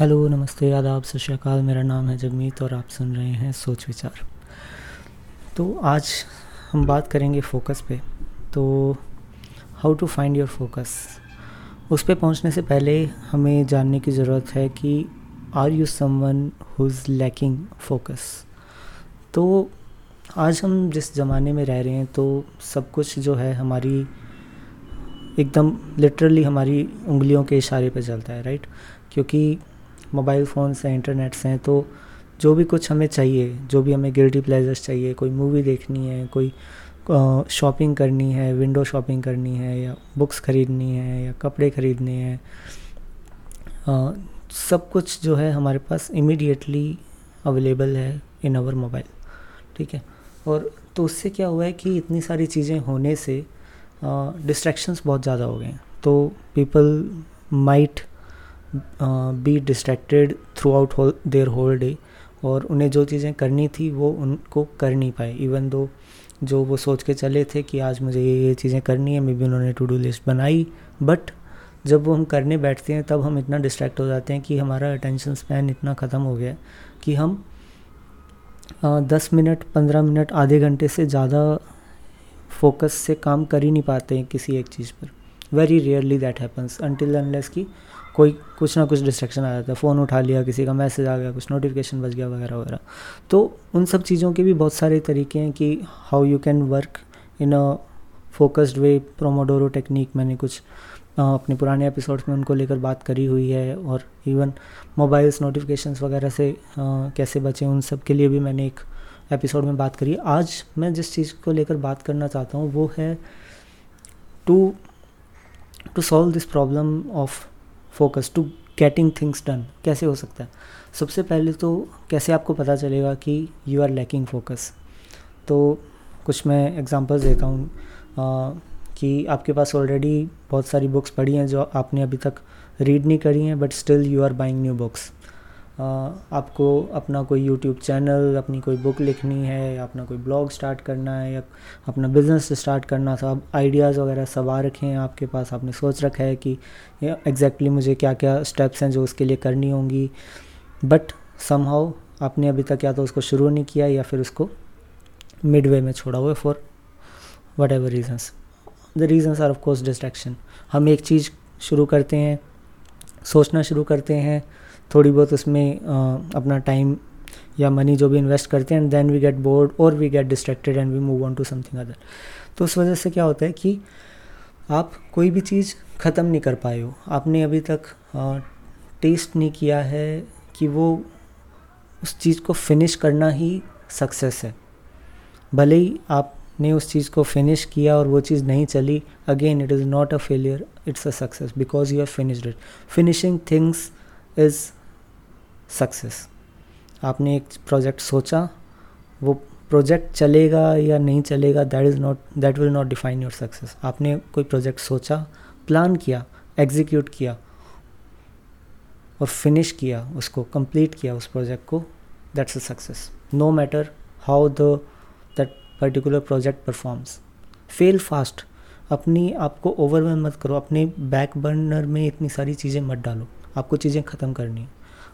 Hello, नमस्ते, आदाब, सत श्रीकाल मेरा नाम है जगमीत और आप सुन रहे हैं सोच विचार। तो आज हम बात करेंगे फोकस पे। तो how to find your focus उस पर पहुँचने से पहले हमें जानने की ज़रूरत है कि are you someone who is lacking focus तो आज हम जिस ज़माने में रह रहे हैं तो सब कुछ जो है हमारी एकदम लिटरली हमारी उंगलियों के इशारे पे चलता है राइट क्योंकि मोबाइल फ़ोन्स हैं, इंटरनेट्स हैं तो जो भी कुछ हमें चाहिए, जो भी हमें गिल्टी प्लेजर्स चाहिए, कोई मूवी देखनी है, कोई शॉपिंग करनी है विंडो शॉपिंग करनी है, या बुक्स ख़रीदनी है, या कपड़े ख़रीदने हैं सब कुछ जो है हमारे पास इमीडिएटली अवेलेबल है इन आवर मोबाइल ठीक है? और तो उससे क्या हुआ है कि इतनी सारी चीज़ें होने से डिस्ट्रैक्शंस बहुत ज़्यादा हो गए हैं। तो people might be distracted throughout their whole day और उन्हें जो चीज़ें करनी थी, वो उनको कर नहीं पाए। इवन दो जो वो सोच के चले थे कि आज मुझे ये ये चीज़ें करनी है मे बी उन्होंने टू डू लिस्ट बनाई। बट जब वो हम करने बैठते हैं, तब हम इतना डिस्ट्रैक्ट हो जाते हैं कि हमारा अटेंशन स्पैन इतना ख़त्म हो गया कि हम दस मिनट, पंद्रह मिनट, आधे घंटे से ज़्यादा फोकस से काम कर ही नहीं पाते हैं किसी एक चीज़ पर। Very rarely that happens until unless की कोई कुछ ना कुछ डिस्ट्रैक्शन आ जाता है। फ़ोन उठा लिया, किसी का मैसेज आ गया, कुछ नोटिफिकेशन बज गया, वगैरह वगैरह। तो उन सब चीज़ों के भी बहुत सारे तरीके हैं कि how you can work in a focused way Pomodoro technique मैंने कुछ अपने पुराने एपिसोड्स में उनको लेकर बात करी हुई है और इवन मोबाइल्स नोटिफिकेशंस वगैरह से कैसे बचें, उन सब के लिए भी मैंने एक एपिसोड में बात करी। आज मैं जिस चीज़ को लेकर बात करना चाहता हूँ वो है to to solve this problem of focus to getting things done, कैसे हो सकता है? सबसे पहले तो कैसे आपको पता चलेगा कि यू आर लैकिंग फोकस तो कुछ मैं एग्जांपल्स देता हूँ कि आपके पास ऑलरेडी बहुत सारी बुक्स पढ़ी हैं जो आपने अभी तक रीड नहीं करी हैं but still you are buying new books आपको अपना कोई यूट्यूब चैनल अपनी कोई बुक लिखनी है, या अपना कोई ब्लॉग स्टार्ट करना है, या अपना बिज़नेस स्टार्ट करना, सब आइडियाज़ वगैरह सब आ रखे हैं आपके पास। आपने सोच रखा है कि एग्जैक्टली मुझे क्या क्या स्टेप्स हैं जो उसके लिए करनी होंगी। बट समहाउ आपने अभी तक या तो उसको शुरू नहीं किया, या फिर उसको मिड वे में छोड़ा हुआ for whatever reasons the reasons are of course distraction हम एक चीज़ शुरू करते हैं, सोचना शुरू करते हैं थोड़ी बहुत उसमें अपना टाइम या मनी जो भी इन्वेस्ट करते हैं and then we get bored और we get distracted and we move on to something other तो उस वजह से क्या होता है कि आप कोई भी चीज़ ख़त्म नहीं कर पाए हो। आपने अभी तक टेस्ट नहीं किया है कि वो उस चीज़ को फिनिश करना ही सक्सेस है। भले ही आपने उस चीज़ को फिनिश किया और वो चीज़ नहीं चली again it is not a failure it's a success because you have finished it finishing things is success आपने एक प्रोजेक्ट सोचा, वो प्रोजेक्ट चलेगा या नहीं चलेगा that is not that will not define your success आपने कोई प्रोजेक्ट सोचा प्लान किया एग्जीक्यूट किया, और फिनिश किया, उसको कंप्लीट किया, उस प्रोजेक्ट को that's a success no matter how the that particular project performs fail fast अपनी आपको ओवरवेल मत करो. अपने बैक बर्नर में इतनी सारी चीज़ें मत डालो. आपको चीज़ें ख़त्म करनी है.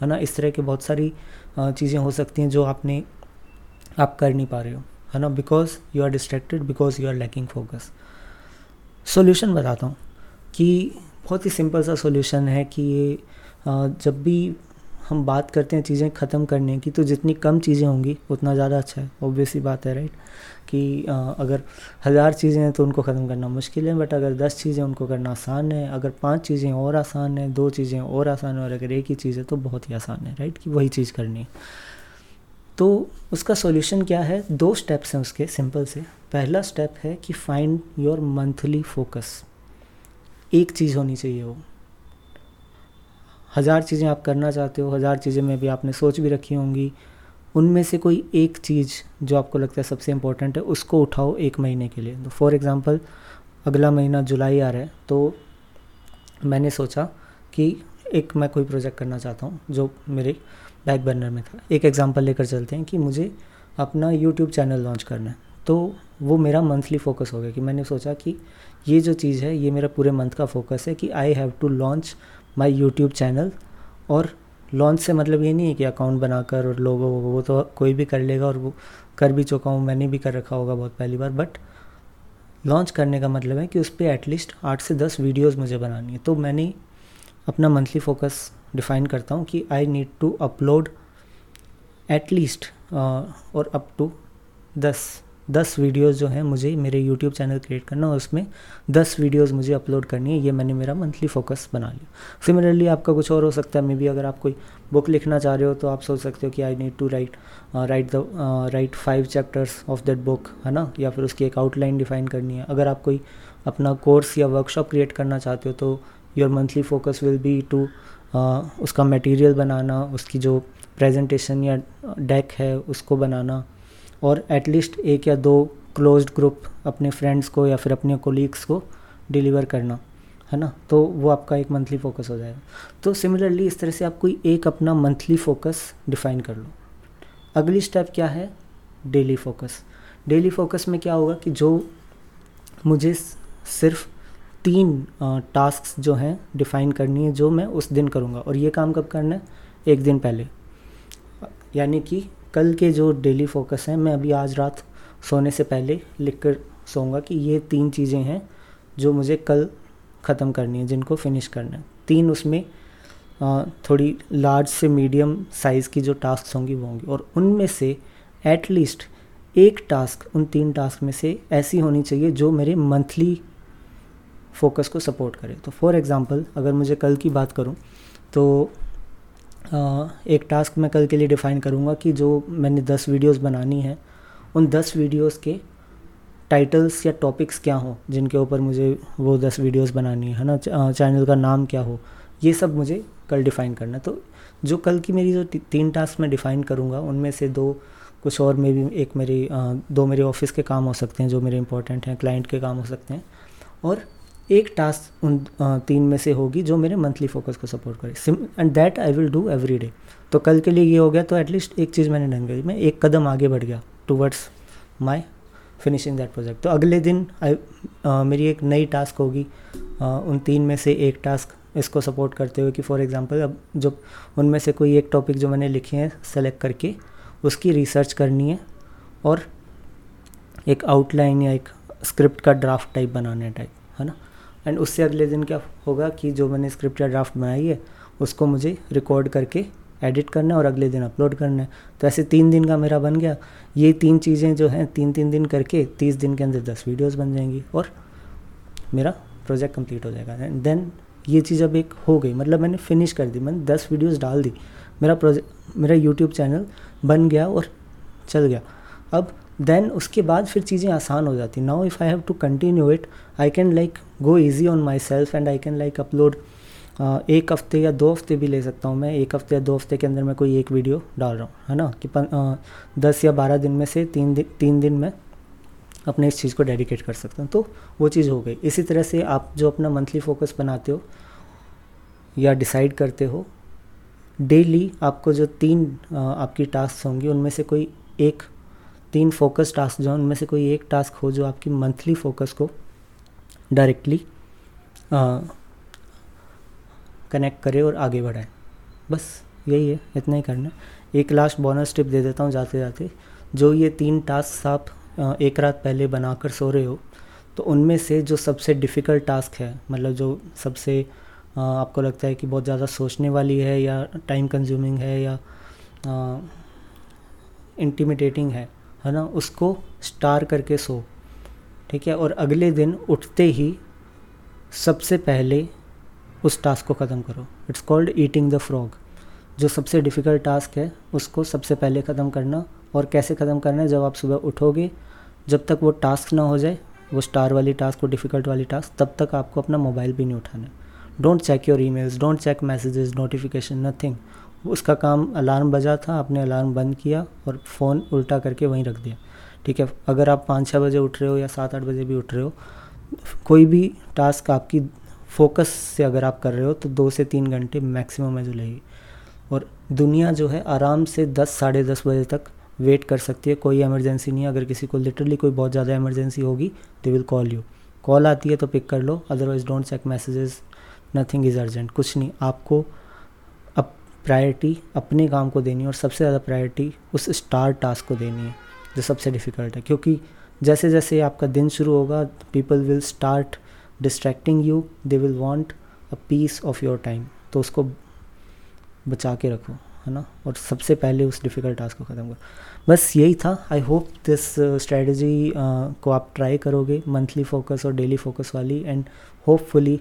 है ना? इस तरह की बहुत सारी चीज़ें हो सकती हैं जो आपने, आप कर नहीं पा रहे हो, है ना? Because you are distracted because you are lacking focus solution बताता हूँ कि बहुत ही सिंपल सा सोल्यूशन है कि ये जब भी हम बात करते हैं चीज़ें ख़त्म करने की तो जितनी कम चीज़ें होंगी उतना ज़्यादा अच्छा है। ऑब्वियसली बात है राइट कि आ, अगर हज़ार चीज़ें हैं तो उनको ख़त्म करना मुश्किल है बट अगर दस चीज़ें उनको करना आसान है। अगर पाँच चीज़ें और आसान है दो चीज़ें और आसान है और अगर एक ही चीज़ है तो बहुत ही आसान है राइट कि वही चीज़ करनी है। तो उसका सॉल्यूशन क्या है? दो स्टेप्स हैं उसके सिंपल से। पहला स्टेप है कि फाइंड योर मंथली फोकस एक चीज़ होनी चाहिए वो। हज़ार चीज़ें आप करना चाहते हो, हज़ार चीज़ें में भी आपने सोच भी रखी होंगी। उनमें से कोई एक चीज़ जो आपको लगता है सबसे इम्पोर्टेंट है, उसको उठाओ एक महीने के लिए। तो फॉर एग्ज़ाम्पल अगला महीना जुलाई आ रहा है तो मैंने सोचा कि एक मैं कोई प्रोजेक्ट करना चाहता हूँ, जो मेरे बैक बर्नर में था। एक एग्ज़ाम्पल लेकर चलते हैं कि मुझे अपना यूट्यूब चैनल लॉन्च करना है। तो वो मेरा मंथली फोकस हो गया कि मैंने सोचा कि ये जो चीज़ है, ये मेरा पूरे मंथ का फोकस है कि I have to launch my YouTube channel. और लॉन्च से मतलब ये नहीं है कि अकाउंट बनाकर और लोगों वो तो कोई भी कर लेगा और वो कर भी चुका हूँ, मैंने भी कर रखा होगा बहुत पहली बार बट लॉन्च करने का मतलब है कि उस पर एटलीस्ट आठ से दस वीडियोज़ मुझे बनानी है। तो मैंने अपना मंथली फोकस डिफ़ाइन करता हूँ कि I need to upload at least और अप टू दस। दस वीडियोस जो हैं मुझे मेरे यूट्यूब चैनल क्रिएट करना और उसमें दस वीडियोस मुझे अपलोड करनी है, ये मैंने मेरा मंथली फोकस बना लिया। सिमिलरली आपका कुछ और हो सकता है मे बी अगर आप कोई बुक लिखना चाह रहे हो तो आप सोच सकते हो कि I need to write write the write five chapters of that book है ना? या फिर उसकी एक आउटलाइन डिफाइन करनी है। अगर आप कोई अपना कोर्स या वर्कशॉप क्रिएट करना चाहते हो तो your monthly focus will be to उसका मटेरियल बनाना, उसकी जो प्रेजेंटेशन या डेक है, उसको बनाना। और एटलीस्ट एक या दो क्लोज्ड ग्रुप अपने फ्रेंड्स को या फिर अपने कोलीग्स को डिलीवर करना, है ना? तो वो आपका एक मंथली फोकस हो जाएगा। तो सिमिलरली इस तरह से आप कोई एक अपना मंथली फोकस डिफाइन कर लो। अगली स्टेप क्या है? डेली फोकस डेली फोकस में क्या होगा कि जो मुझे सिर्फ़ तीन टास्क जो हैं डिफ़ाइन करनी है, जो मैं उस दिन करूँगा। और ये काम कब करना है? एक दिन पहले। यानी कि कल के जो डेली फोकस हैं, मैं अभी आज रात सोने से पहले लिख कर सोऊँगा कि ये तीन चीज़ें हैं जो मुझे कल ख़त्म करनी है, जिनको फिनिश करना है। तीन उसमें थोड़ी लार्ज से मीडियम साइज़ की जो टास्क होंगी, वो होंगी। और उनमें से एटलीस्ट एक टास्क उन तीन टास्क में से ऐसी होनी चाहिए जो मेरे मंथली फोकस को सपोर्ट करे। तो फॉर एग्ज़ाम्पल अगर मुझे कल की बात करूँ तो एक टास्क मैं कल के लिए डिफ़ाइन करूँगा कि जो मैंने दस वीडियोस बनानी है, उन दस वीडियोस के टाइटल्स या टॉपिक्स क्या हों, जिनके ऊपर मुझे वो दस वीडियोस बनानी है ना? चैनल का नाम क्या हो, ये सब मुझे कल डिफ़ाइन करना तो जो कल की मेरी जो तीन टास्क मैं डिफ़ाइन करूँगा, उनमें से दो, कुछ और मे भी एक मेरी दो मेरे ऑफ़िस के काम हो सकते हैं, जो मेरे इंपॉर्टेंट हैं क्लाइंट के काम हो सकते हैं। और एक टास्क उन तीन में से होगी जो मेरे मंथली फोकस को सपोर्ट करे। SIM and that I will do every day तो कल के लिए ये हो गया तो एटलीस्ट एक चीज़ मैंने करी। मैं एक कदम आगे बढ़ गया towards my finishing that project तो अगले दिन आई मेरी एक नई टास्क होगी। उन तीन में से एक टास्क इसको सपोर्ट करते हुए कि फॉर एग्ज़ाम्पल अब जो उनमें से कोई एक टॉपिक जो मैंने लिखे हैं सेलेक्ट करके उसकी रिसर्च करनी है और एक आउटलाइन या एक स्क्रिप्ट का ड्राफ्ट टाइप बनाना है टाइप है ना? एंड उससे अगले दिन क्या होगा कि जो मैंने स्क्रिप्ट या ड्राफ्ट बनाई है, उसको मुझे रिकॉर्ड करके एडिट करना है और अगले दिन अपलोड करना है। तो ऐसे तीन दिन का मेरा बन गया। ये तीन चीज़ें जो हैं तीन तीन दिन करके तीस दिन के अंदर दस वीडियोस बन जाएँगी और मेरा प्रोजेक्ट कंप्लीट हो जाएगा। एंड देन ये चीज़ अब एक हो गई। मतलब मैंने फिनिश कर दी, मैंने दस वीडियोस डाल दी। मेरा प्रोजेक्ट मेरा यूट्यूब चैनल बन गया और चल गया। अब देन उसके बाद फिर चीज़ें आसान हो जाती। Now if I have to continue it I can like go easy on my self and I can like upload एक हफ़्ते या दो हफ़्ते भी ले सकता हूँ मैं। एक हफ़्ते या दो हफ़्ते के अंदर मैं कोई एक वीडियो डाल रहा हूँ है ना? कि पन, आ, दस या बारह दिन में से तीन दिन तीन दिन में अपने इस चीज़ को डेडिकेट कर सकता हूँ। तो वो चीज़ हो गई। इसी तरह से आप जो अपना मंथली फोकस बनाते हो या डिसाइड करते हो डेली आपको जो तीन आ, आपकी टास्क होंगी उनमें से कोई एक तीन फोकस टास्क जो उनमें से कोई एक टास्क हो जो आपकी मंथली फोकस को डायरेक्टली कनेक्ट करे और आगे बढ़ाए। बस, यही है, इतना ही करना एक लास्ट बोनस टिप दे देता हूँ जाते जाते। जो ये तीन टास्क आप एक रात पहले बनाकर सो रहे हो तो उनमें से जो सबसे डिफ़िकल्ट टास्क है मतलब जो सबसे आपको लगता है कि बहुत ज़्यादा सोचने वाली है या टाइम कंज्यूमिंग है या इंटीमिटेटिंग है है ना, उसको स्टार करके सो। ठीक है? और अगले दिन उठते ही सबसे पहले उस टास्क को ख़त्म करो। It's called eating the frog जो सबसे डिफ़िकल्ट टास्क है, उसको सबसे पहले ख़त्म करना। और कैसे ख़त्म करना है? जब आप सुबह उठोगे, जब तक वो टास्क ना हो जाए, वो स्टार वाली टास्क वो डिफ़िकल्ट वाली टास्क तब तक आपको अपना मोबाइल भी नहीं उठाना don't check your emails don't check messages notification nothing उसका काम अलार्म बजा था, आपने अलार्म बंद किया और फ़ोन उल्टा करके वहीं रख दिया। ठीक है, अगर आप पाँच छः बजे उठ रहे हो या सात आठ बजे भी उठ रहे हो, कोई भी टास्क आपकी फोकस से अगर आप कर रहे हो तो दो से तीन घंटे मैक्सिमम है जो लगेगी और दुनिया जो है आराम से दस, साढ़े दस बजे तक वेट कर सकती है, कोई इमरजेंसी नहीं है। अगर किसी को लिटरली कोई बहुत ज़्यादा इमरजेंसी होगी they will call you call आती है तो पिक कर लो otherwise don't check messages nothing is urgent कुछ नहीं। आपको प्रायोरिटी अपने काम को देनी है और सबसे ज़्यादा प्रायोरिटी उस स्टार टास्क को देनी है जो सबसे डिफ़िकल्ट है। क्योंकि जैसे जैसे आपका दिन शुरू होगा people will start distracting you they will want a piece of your time तो उसको बचा के रखो है ना? और सबसे पहले उस डिफ़िकल्ट टास्क को ख़त्म करो। बस यही था। आई होप दिस स्ट्रेटजी को आप ट्राई करोगे मंथली फोकस और डेली फोकस वाली। एंड होपफुली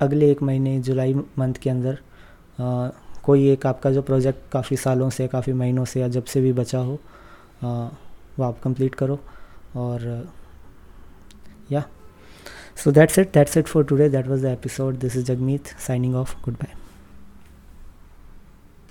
अगले एक महीने जुलाई मंथ के अंदर uh, कोई एक आपका जो प्रोजेक्ट काफ़ी सालों से, काफ़ी महीनों से या जब से भी बचा हो वो आप कंप्लीट करो और या so that's it that's it for today that was the episode this is Jagmeet signing off good bye